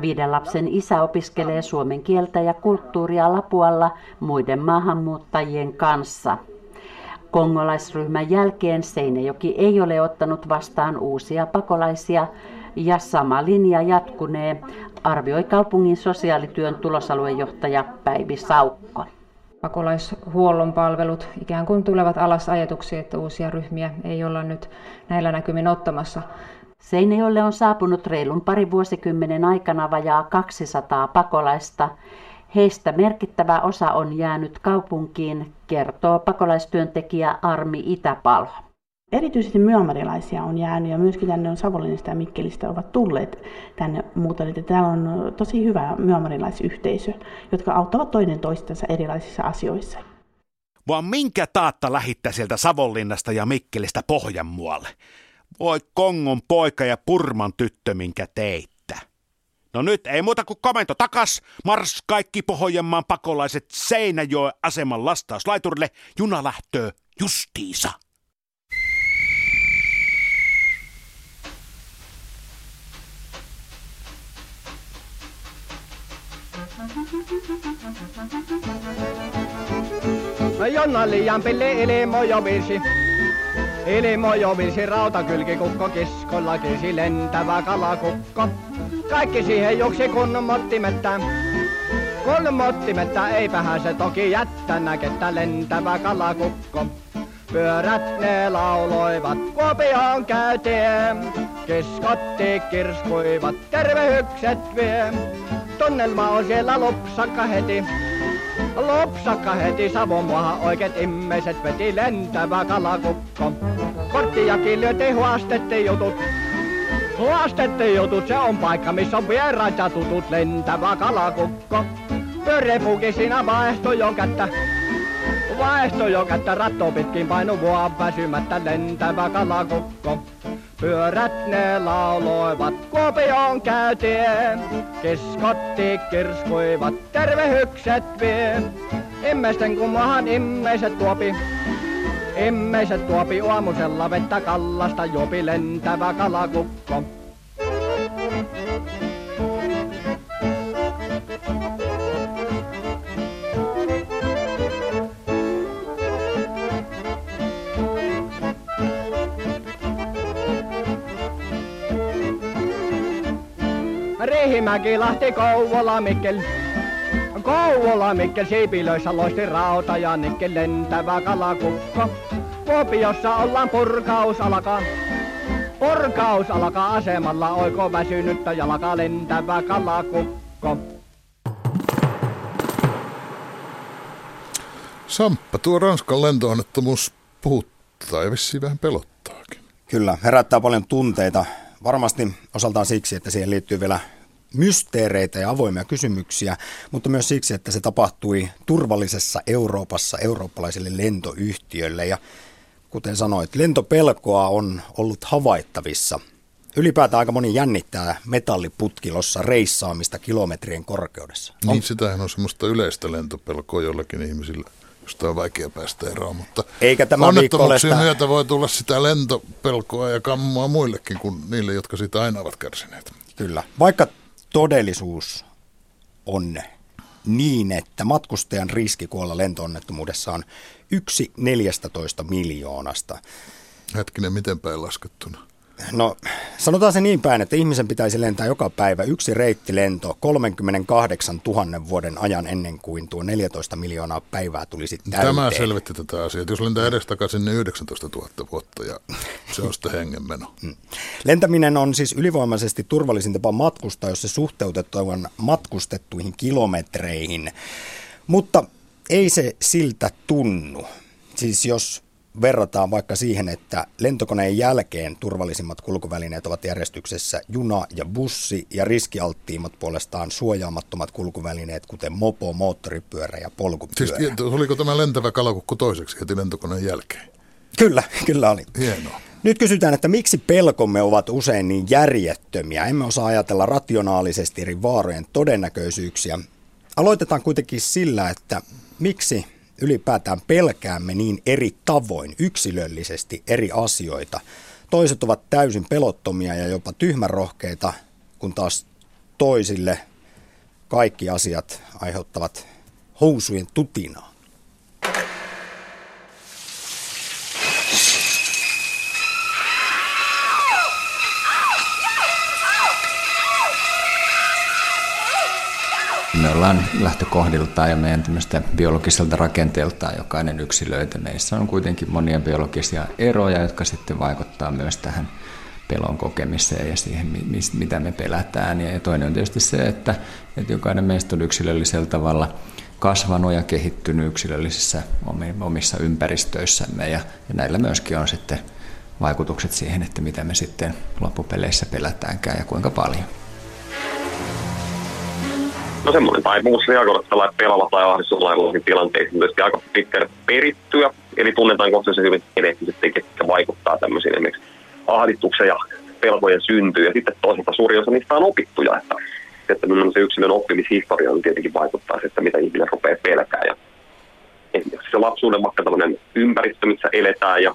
Viiden lapsen isä opiskelee suomen kieltä ja kulttuuria Lapualla muiden maahanmuuttajien kanssa. Kongolaisryhmän jälkeen Seinäjoki ei ole ottanut vastaan uusia pakolaisia ja sama linja jatkunee, arvioi kaupungin sosiaalityön tulosaluejohtaja Päivi Saukko. Pakolaishuollon palvelut ikään kuin tulevat alas ajatuksia, että uusia ryhmiä ei olla nyt näillä näkymin ottamassa. Seinäjoelle on saapunut reilun pari vuosikymmenen aikana vajaa 200 pakolaista. Heistä merkittävä osa on jäänyt kaupunkiin, kertoo pakolaistyöntekijä Armi Itäpalo. Erityisesti myönmarilaisia on jäänyt ja myöskin tänne on Savonlinnasta ja Mikkelistä ovat tulleet tänne muuttaneet. Täällä on tosi hyvä myönmarilaisyhteisö, jotka auttavat toinen toistensa erilaisissa asioissa. Vaan minkä taatta lähittää sieltä Savonlinnasta ja Mikkelistä Pohjanmualle? Voi Kongon poika ja Purman tyttö, minkä teittä. No nyt ei muuta kuin komento takas. Mars kaikki Pohjanmaan pakolaiset Seinäjoen aseman lastauslaiturille. Juna lähtöö justiisa. No Jonna liian pille ilmo jo virsi. Ilmo jo virsi rautakylkikukko kiskolla kisi lentävä kalakukko. Kaikki siihen juoksi kun mottimetta. Kun mottimetta eipähän se toki jättänä kettä lentävä kalakukko. Pyörät ne lauloivat Kuopioon käyteen. Kiskotti kirskuivat, tervehykset vie. Tunnelma on siellä lopsakka heti. Lopsakka heti Savonmaahan oikeet immeset veti lentävä kalakukko. Korttiakin lyöti huastette jutut. Huastette jutut, se on paikka, missä on vieraat ja tutut lentävä kalakukko. Pyörepuki siinä vaihto jo kättä. Vaihto jo kättä ratto pitkin painu vuon väsymättä lentävä kalakukko. Pyörät ne lauloivat Kuopioon käytien. Kiskotti kirskuivat, tervehykset vie. Immesten kummahan immeiset tuopi. Immeiset tuopi aamusella vettä kallasta juopi lentävä kalakukko. Riihimäki, Lahti, Kouvola, Mikkel. Kouvola, Mikkel, siipilöissä loisti rauta ja nikkel lentävä kalakukko. Kuopiossa ollaan purkaus alkaa. Purkaus alkaa asemalla, oiko väsynyttä jalka lentävä kalakukko. Samppa, tuo Ranskan lentoonnettomuus puhuttaa ja vissiin vähän pelottaakin. Kyllä, herättää paljon tunteita. Varmasti osaltaan siksi, että siihen liittyy vielä mysteereitä ja avoimia kysymyksiä, mutta myös siksi, että se tapahtui turvallisessa Euroopassa eurooppalaisille lentoyhtiöille. Ja kuten sanoit, lentopelkoa on ollut havaittavissa. Ylipäätään aika moni jännittää metalliputkilossa reissaamista kilometrien korkeudessa. Niin, sitähän on semmoista yleistä lentopelkoa jollakin ihmisillä josta on vaikea päästä eroon, mutta Eikä tämä onnettomuuksien sitä... myötä voi tulla sitä lentopelkoa ja kammua muillekin kuin niille, jotka siitä aina ovat kärsineet. Kyllä, vaikka todellisuus on niin, että matkustajan riski kuolla lentoonnettomuudessa on yksi 14 miljoonasta. Hetkinen, miten päin laskettuna? No sanotaan se niin päin, että ihmisen pitäisi lentää joka päivä yksi reittilento 38 000 vuoden ajan ennen kuin tuo 14 miljoonaa päivää tulisi täyteen. Tämä selvitti tätä asiaa. Jos lentää edestakaisin, niin 19 000 vuotta ja se on sitten hengenmeno. Mm. Lentäminen on siis ylivoimaisesti turvallisin tapa matkustaa, jos se suhteutetaan matkustettuihin kilometreihin. Mutta ei se siltä tunnu. Siis jos verrataan vaikka siihen, että lentokoneen jälkeen turvallisimmat kulkuvälineet ovat järjestyksessä juna ja bussi ja riskialttiimmat puolestaan suojaamattomat kulkuvälineet, kuten mopo, moottoripyörä ja polkupyörä. Siis oliko tämä lentävä kalakukku toiseksi heti lentokoneen jälkeen? Kyllä, kyllä oli. Hienoa. Nyt kysytään, että miksi pelkomme ovat usein niin järjettömiä? Emme osaa ajatella rationaalisesti eri vaarojen todennäköisyyksiä. Aloitetaan kuitenkin sillä, että miksi ylipäätään pelkäämme niin eri tavoin, yksilöllisesti eri asioita. Toiset ovat täysin pelottomia ja jopa tyhmänrohkeita, kun taas toisille kaikki asiat aiheuttavat housujen tutinaa. Me ollaan lähtökohdiltaan ja meidän biologiselta rakenteeltaan jokainen yksilöitä. Meissä on kuitenkin monia biologisia eroja, jotka sitten vaikuttaa myös tähän pelon kokemiseen ja siihen, mitä me pelätään. Ja toinen on tietysti se, että, että jokainen meistä on yksilöllisellä tavalla kasvanut ja kehittynyt yksilöllisissä omissa ympäristöissämme ja, ja näillä myöskin on sitten vaikutukset siihen, että mitä me sitten loppupeleissä pelätäänkään ja kuinka paljon. No semmoinen taipumus reagoida pelalla tai ahdistuslailla tilanteisiin tietysti aika pitkälle perittyä. Eli tunnetaan kohtaisesti hyvin geneettiset tekijät, jotka vaikuttaa tämmöisiin esimerkiksi ahdistuksen ja pelkojen syntyyn. Ja sitten toisaalta suuri osa niistä on opittuja, että, että se yksilön oppimishistoria on tietenkin vaikuttaa että mitä ihminen rupeaa pelkää. Ja esimerkiksi se lapsuuden vaikka tämmöinen ympäristö, missä eletään ja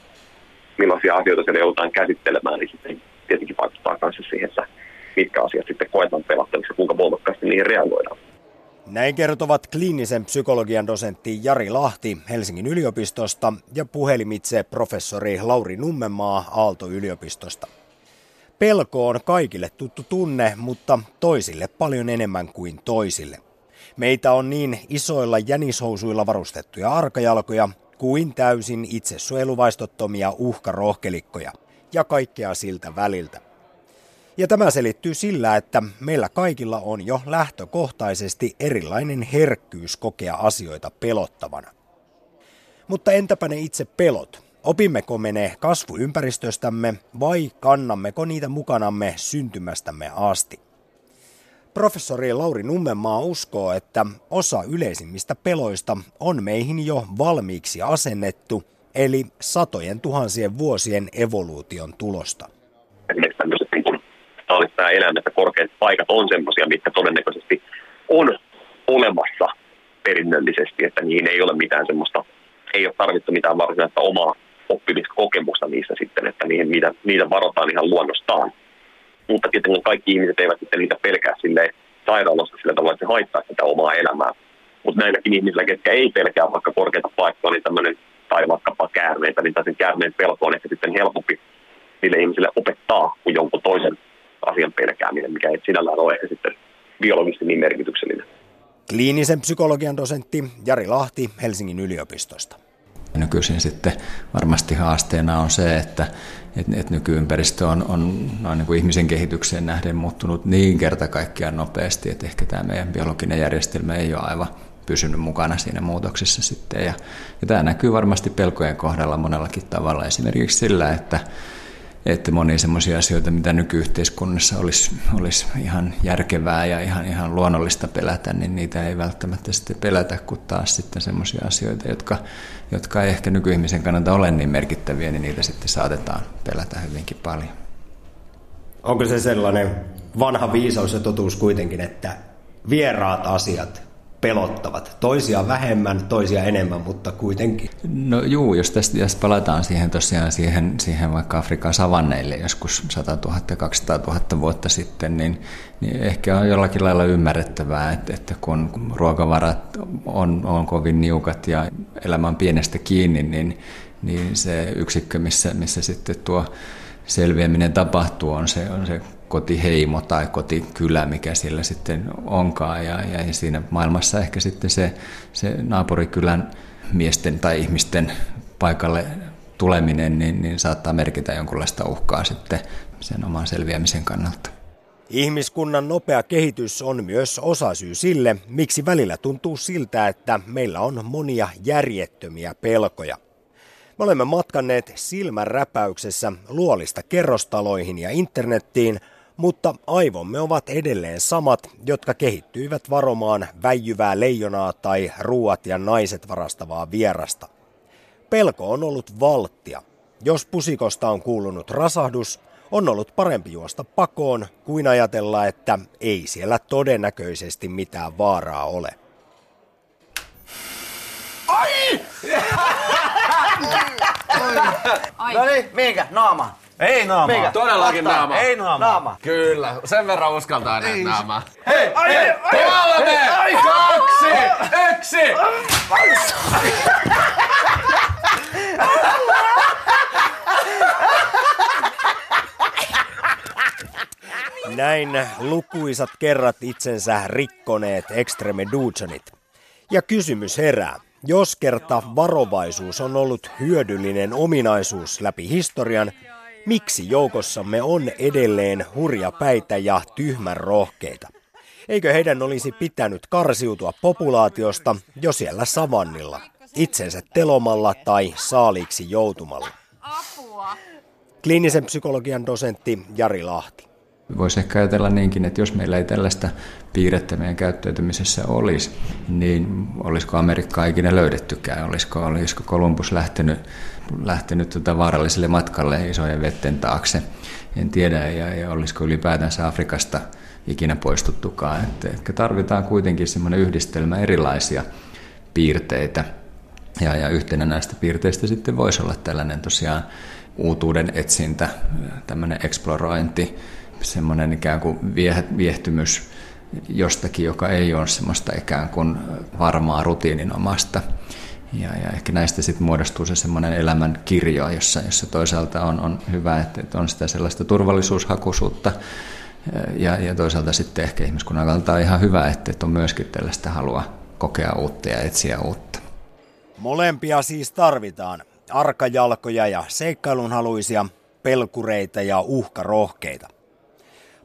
millaisia asioita siellä joudutaan käsittelemään, niin sitten tietenkin vaikuttaa myös siihen, että mitkä asiat sitten koetaan pelattavissa, kuinka voimakkaasti niihin reagoidaan. Näin kertovat kliinisen psykologian dosentti Jari Lahti Helsingin yliopistosta ja puhelimitse professori Lauri Nummenmaa Aalto-yliopistosta. Pelko on kaikille tuttu tunne, mutta toisille paljon enemmän kuin toisille. Meitä on niin isoilla jänishousuilla varustettuja arkajalkoja kuin täysin itsesuojeluvaistottomia uhkarohkelikkoja ja kaikkea siltä väliltä. Ja tämä selittyy sillä, että meillä kaikilla on jo lähtökohtaisesti erilainen herkkyys kokea asioita pelottavana. Mutta entäpä ne itse pelot? Opimmeko me ne kasvuympäristöstämme vai kannammeko niitä mukanamme syntymästämme asti? Professori Lauri Nummenmaa uskoo, että osa yleisimmistä peloista on meihin jo valmiiksi asennettu, eli satojen tuhansien vuosien evoluution tulosta. Olisi nämä eläimet korkeat paikat on semmoisia, mitkä todennäköisesti on olemassa perinnöllisesti, että niihin ei ole mitään semmoista, ei ole tarvittu mitään varsinaista omaa oppimiskokemusta niissä sitten, että niihin, niitä, niitä varotaan ihan luonnostaan. Mutta tietenkin kaikki ihmiset eivät sitten niitä pelkää sille sairaalassa sillä tavalla, että se haittaa sitä omaa elämää. Mutta näilläkin ihmisillä, ketkä ei pelkää vaikka korkeita paikkoja, niin tämmöinen, tai vaikkapa käärmeitä, niin sen käärmeen pelko on ehkä sitten helpompi niille ihmisille opettaa kuin jonkun toisen asian pelkääminen, mikä ei sinällään ole ehkä sitten biologisesti niin merkityksellinen. Kliinisen psykologian dosentti Jari Lahti Helsingin yliopistosta. Nykyisin sitten varmasti haasteena on se, että, että, että nykyympäristö on, on noin niin kuin ihmisen kehitykseen nähden muuttunut niin kerta kaikkiaan nopeasti, että ehkä tämä meidän biologinen järjestelmä ei ole aivan pysynyt mukana siinä muutoksessa sitten. Ja, ja tämä näkyy varmasti pelkojen kohdalla monellakin tavalla, esimerkiksi sillä, että että monia semmoisia asioita, mitä nykyyhteiskunnassa olisi, olisi ihan järkevää ja ihan, ihan luonnollista pelätä, niin niitä ei välttämättä sitten pelätä, kun taas sitten semmoisia asioita, jotka, jotka ei ehkä nykyihmisen kannalta ole niin merkittäviä, niin niitä sitten saatetaan pelätä hyvinkin paljon. Onko se sellainen vanha viisaus ja totuus kuitenkin, että vieraat asiat pelottavat. Toisia vähemmän, toisia enemmän, mutta kuitenkin. No juu, jos tästä jos palataan siihen tosiaan siihen, siihen vaikka Afrikan savanneille joskus 100 000 200 000 vuotta sitten, niin, niin ehkä on jollakin lailla ymmärrettävää, että, että kun ruokavarat on, on kovin niukat ja elämä on pienestä kiinni, niin, niin se yksikkö, missä, missä sitten tuo selviäminen tapahtuu, on se, on se kotiheimo tai kotikylä, mikä siellä sitten onkaan. Ja, ja siinä maailmassa ehkä sitten se, se naapurikylän miesten tai ihmisten paikalle tuleminen niin, niin saattaa merkitä jonkunlaista uhkaa sitten sen oman selviämisen kannalta. Ihmiskunnan nopea kehitys on myös osasyy sille, miksi välillä tuntuu siltä, että meillä on monia järjettömiä pelkoja. Me olemme matkanneet silmänräpäyksessä luolista kerrostaloihin ja internettiin, mutta aivomme ovat edelleen samat, jotka kehittyivät varomaan väijyvää leijonaa tai ruuat ja naiset varastavaa vierasta. Pelko on ollut valttia. Jos pusikosta on kuulunut rasahdus, on ollut parempi juosta pakoon kuin ajatella, että ei siellä todennäköisesti mitään vaaraa ole. Ai! No niin, minkä? Naama. Ei naama. Mikä? Todellakin Ottaa. naama. Ei naama. Naama. Kyllä, sen verran uskaltaa nähdä naama. Hei, ai, Hei, ai, kolme, ai, kaksi, ai. yksi. Näin lukuisat kerrat itsensä rikkoneet Extreme Dujonit. Ja kysymys herää. Jos kerta varovaisuus on ollut hyödyllinen ominaisuus läpi historian, miksi joukossamme on edelleen hurjapäitä ja tyhmän rohkeita? Eikö heidän olisi pitänyt karsiutua populaatiosta jo siellä savannilla, itsensä telomalla tai saaliiksi joutumalla? Apua. Kliinisen psykologian dosentti Jari Lahti. Voisi ehkä ajatella niinkin, että jos meillä ei tällaista piirrettä meidän käyttäytymisessä olisi, niin olisiko Amerikkaa ikinä löydettykään? Olisiko, olisiko Kolumbus lähtenyt, lähtenyt tuota vaaralliselle matkalle isojen vetten taakse? En tiedä, ja, ja olisiko ylipäätänsä Afrikasta ikinä poistuttukaan. Että ehkä tarvitaan kuitenkin semmoinen yhdistelmä erilaisia piirteitä, ja, ja yhtenä näistä piirteistä sitten voisi olla tällainen tosiaan uutuuden etsintä, tämmöinen eksplorointi, semmoinen ikään kuin viehtymys jostakin, joka ei ole semmoista ikään kuin varmaa rutiininomasta. Ja, ja ehkä näistä sitten muodostuu se semmoinen elämän kirjo, jossa, jossa toisaalta on, on hyvä, että, on sitä sellaista turvallisuushakuisuutta, ja, ja toisaalta sitten ehkä ihmiskunnan kannalta on ihan hyvä, että, että on myöskin tällaista halua kokea uutta ja etsiä uutta. Molempia siis tarvitaan. Arkajalkoja ja seikkailunhaluisia, pelkureita ja uhkarohkeita.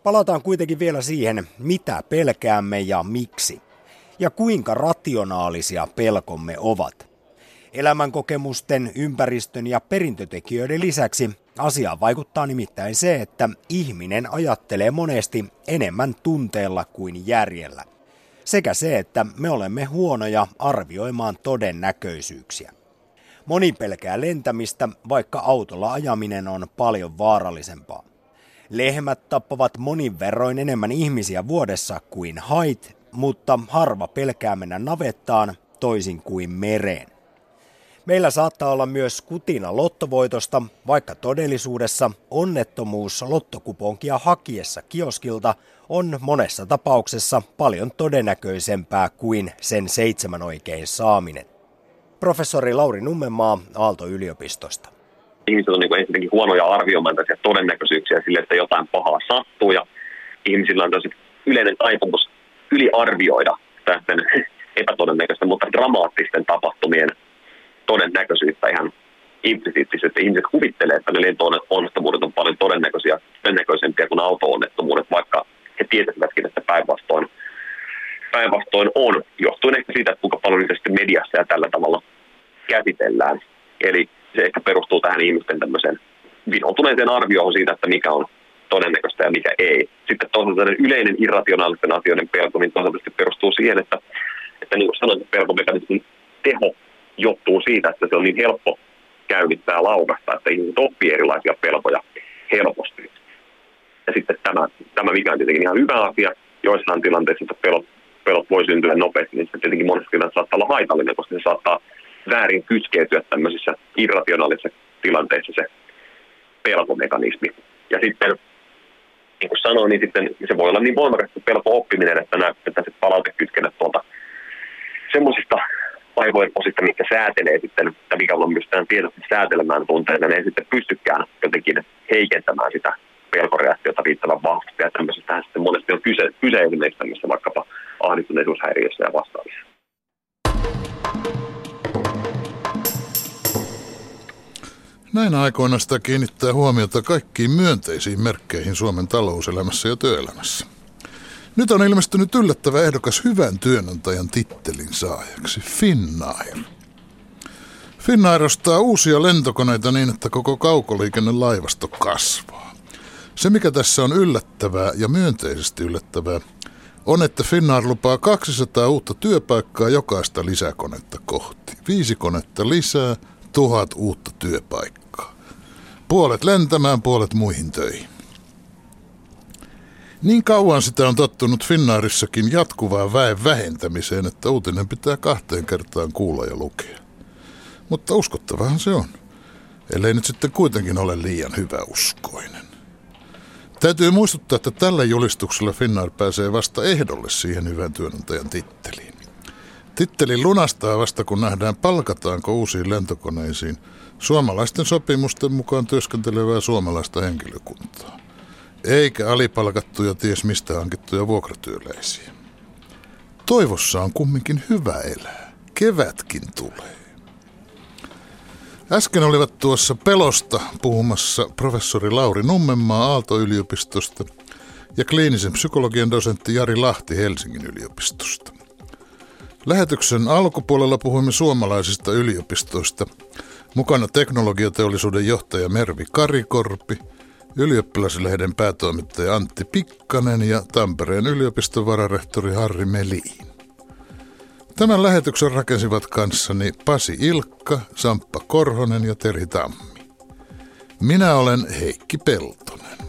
Palataan kuitenkin vielä siihen, mitä pelkäämme ja miksi. Ja kuinka rationaalisia pelkomme ovat. Elämänkokemusten, ympäristön ja perintötekijöiden lisäksi asiaan vaikuttaa nimittäin se, että ihminen ajattelee monesti enemmän tunteella kuin järjellä. Sekä se, että me olemme huonoja arvioimaan todennäköisyyksiä. Moni pelkää lentämistä, vaikka autolla ajaminen on paljon vaarallisempaa. Lehmät tappavat monin verroin enemmän ihmisiä vuodessa kuin hait, mutta harva pelkää mennä navettaan toisin kuin mereen. Meillä saattaa olla myös kutina lottovoitosta, vaikka todellisuudessa onnettomuus lottokuponkia hakiessa kioskilta on monessa tapauksessa paljon todennäköisempää kuin sen seitsemän oikein saaminen. Professori Lauri Nummenmaa Aalto-yliopistosta ihmiset on niin ensinnäkin huonoja arvioimaan todennäköisyyksiä sille, että jotain pahaa sattuu ja ihmisillä on tosi yleinen taipumus yliarvioida tästä epätodennäköistä, mutta dramaattisten tapahtumien todennäköisyyttä ihan implisiittisesti. Ihmiset kuvittelee, että ne lento-onnettomuudet on paljon todennäköisiä, todennäköisempiä kuin auto-onnettomuudet, vaikka he tietäisivätkin, että päinvastoin, päinvastoin on, johtuen ehkä siitä, että kuinka paljon niitä mediassa ja tällä tavalla käsitellään. Eli se ehkä perustuu tähän ihmisten tämmöiseen vinoutuneeseen arvioon siitä, että mikä on todennäköistä ja mikä ei. Sitten toisaalta yleinen irrationaalisten asioiden pelko, niin toisaalta perustuu siihen, että, että niin kuin sanoin, pelkomekanismin teho johtuu siitä, että se on niin helppo käynnittää laukasta, että ihmiset oppii erilaisia pelkoja helposti. Ja sitten tämä, tämä mikä on tietenkin ihan hyvä asia, joissain tilanteissa, että pelot, pelot voi syntyä nopeasti, niin se tietenkin monesti tilanteissa saattaa olla haitallinen, koska se saattaa väärin kytkeytyä tämmöisissä irrationaalisissa tilanteissa se pelkomekanismi. Ja sitten, niin kuin sanoin, niin sitten se voi olla niin voimakas pelko oppiminen, että nämä että se palautekytkennät tuolta semmoisista aivojen osista, mitkä säätelee sitten, että mikä on pystytään tietoisesti säätelemään tunteita, ne ei sitten pystykään jotenkin heikentämään sitä pelkoreaktiota riittävän vahvasti. Ja tämmöisestä sitten monesti on kyse, kyse esimerkiksi tämmöistä vaikkapa ahdistuneisuushäiriössä ja vastaavissa. Näinä aikoina sitä kiinnittää huomiota kaikkiin myönteisiin merkkeihin Suomen talouselämässä ja työelämässä. Nyt on ilmestynyt yllättävä ehdokas hyvän työnantajan tittelin saajaksi, Finnair. Finnair ostaa uusia lentokoneita niin, että koko kaukoliikennelaivasto kasvaa. Se, mikä tässä on yllättävää ja myönteisesti yllättävää, on, että Finnair lupaa 200 uutta työpaikkaa jokaista lisäkonetta kohti. Viisi konetta lisää, tuhat uutta työpaikkaa. Puolet lentämään, puolet muihin töihin. Niin kauan sitä on tottunut Finnaarissakin jatkuvaan väen vähentämiseen, että uutinen pitää kahteen kertaan kuulla ja lukea. Mutta uskottavahan se on, ellei nyt sitten kuitenkin ole liian hyvä uskoinen. Täytyy muistuttaa, että tällä julistuksella Finnair pääsee vasta ehdolle siihen hyvän työnantajan titteliin. Titteli lunastaa vasta, kun nähdään palkataanko uusiin lentokoneisiin suomalaisten sopimusten mukaan työskentelevää suomalaista henkilökuntaa eikä alipalkattuja ties mistä hankittuja vuokratyöläisiä. Toivossa on kumminkin hyvä elää. Kevätkin tulee. Äsken olivat tuossa pelosta puhumassa professori Lauri Nummenmaa Aalto-yliopistosta ja kliinisen psykologian dosentti Jari Lahti Helsingin yliopistosta. Lähetyksen alkupuolella puhuimme suomalaisista yliopistoista. Mukana teknologiateollisuuden johtaja Mervi Karikorpi – ylioppilaslehden päätoimittaja Antti Pikkanen ja Tampereen yliopiston vararehtori Harri Meliin. Tämän lähetyksen rakensivat kanssani Pasi Ilkka, Samppa Korhonen ja Terhi Tammi. Minä olen Heikki Peltonen.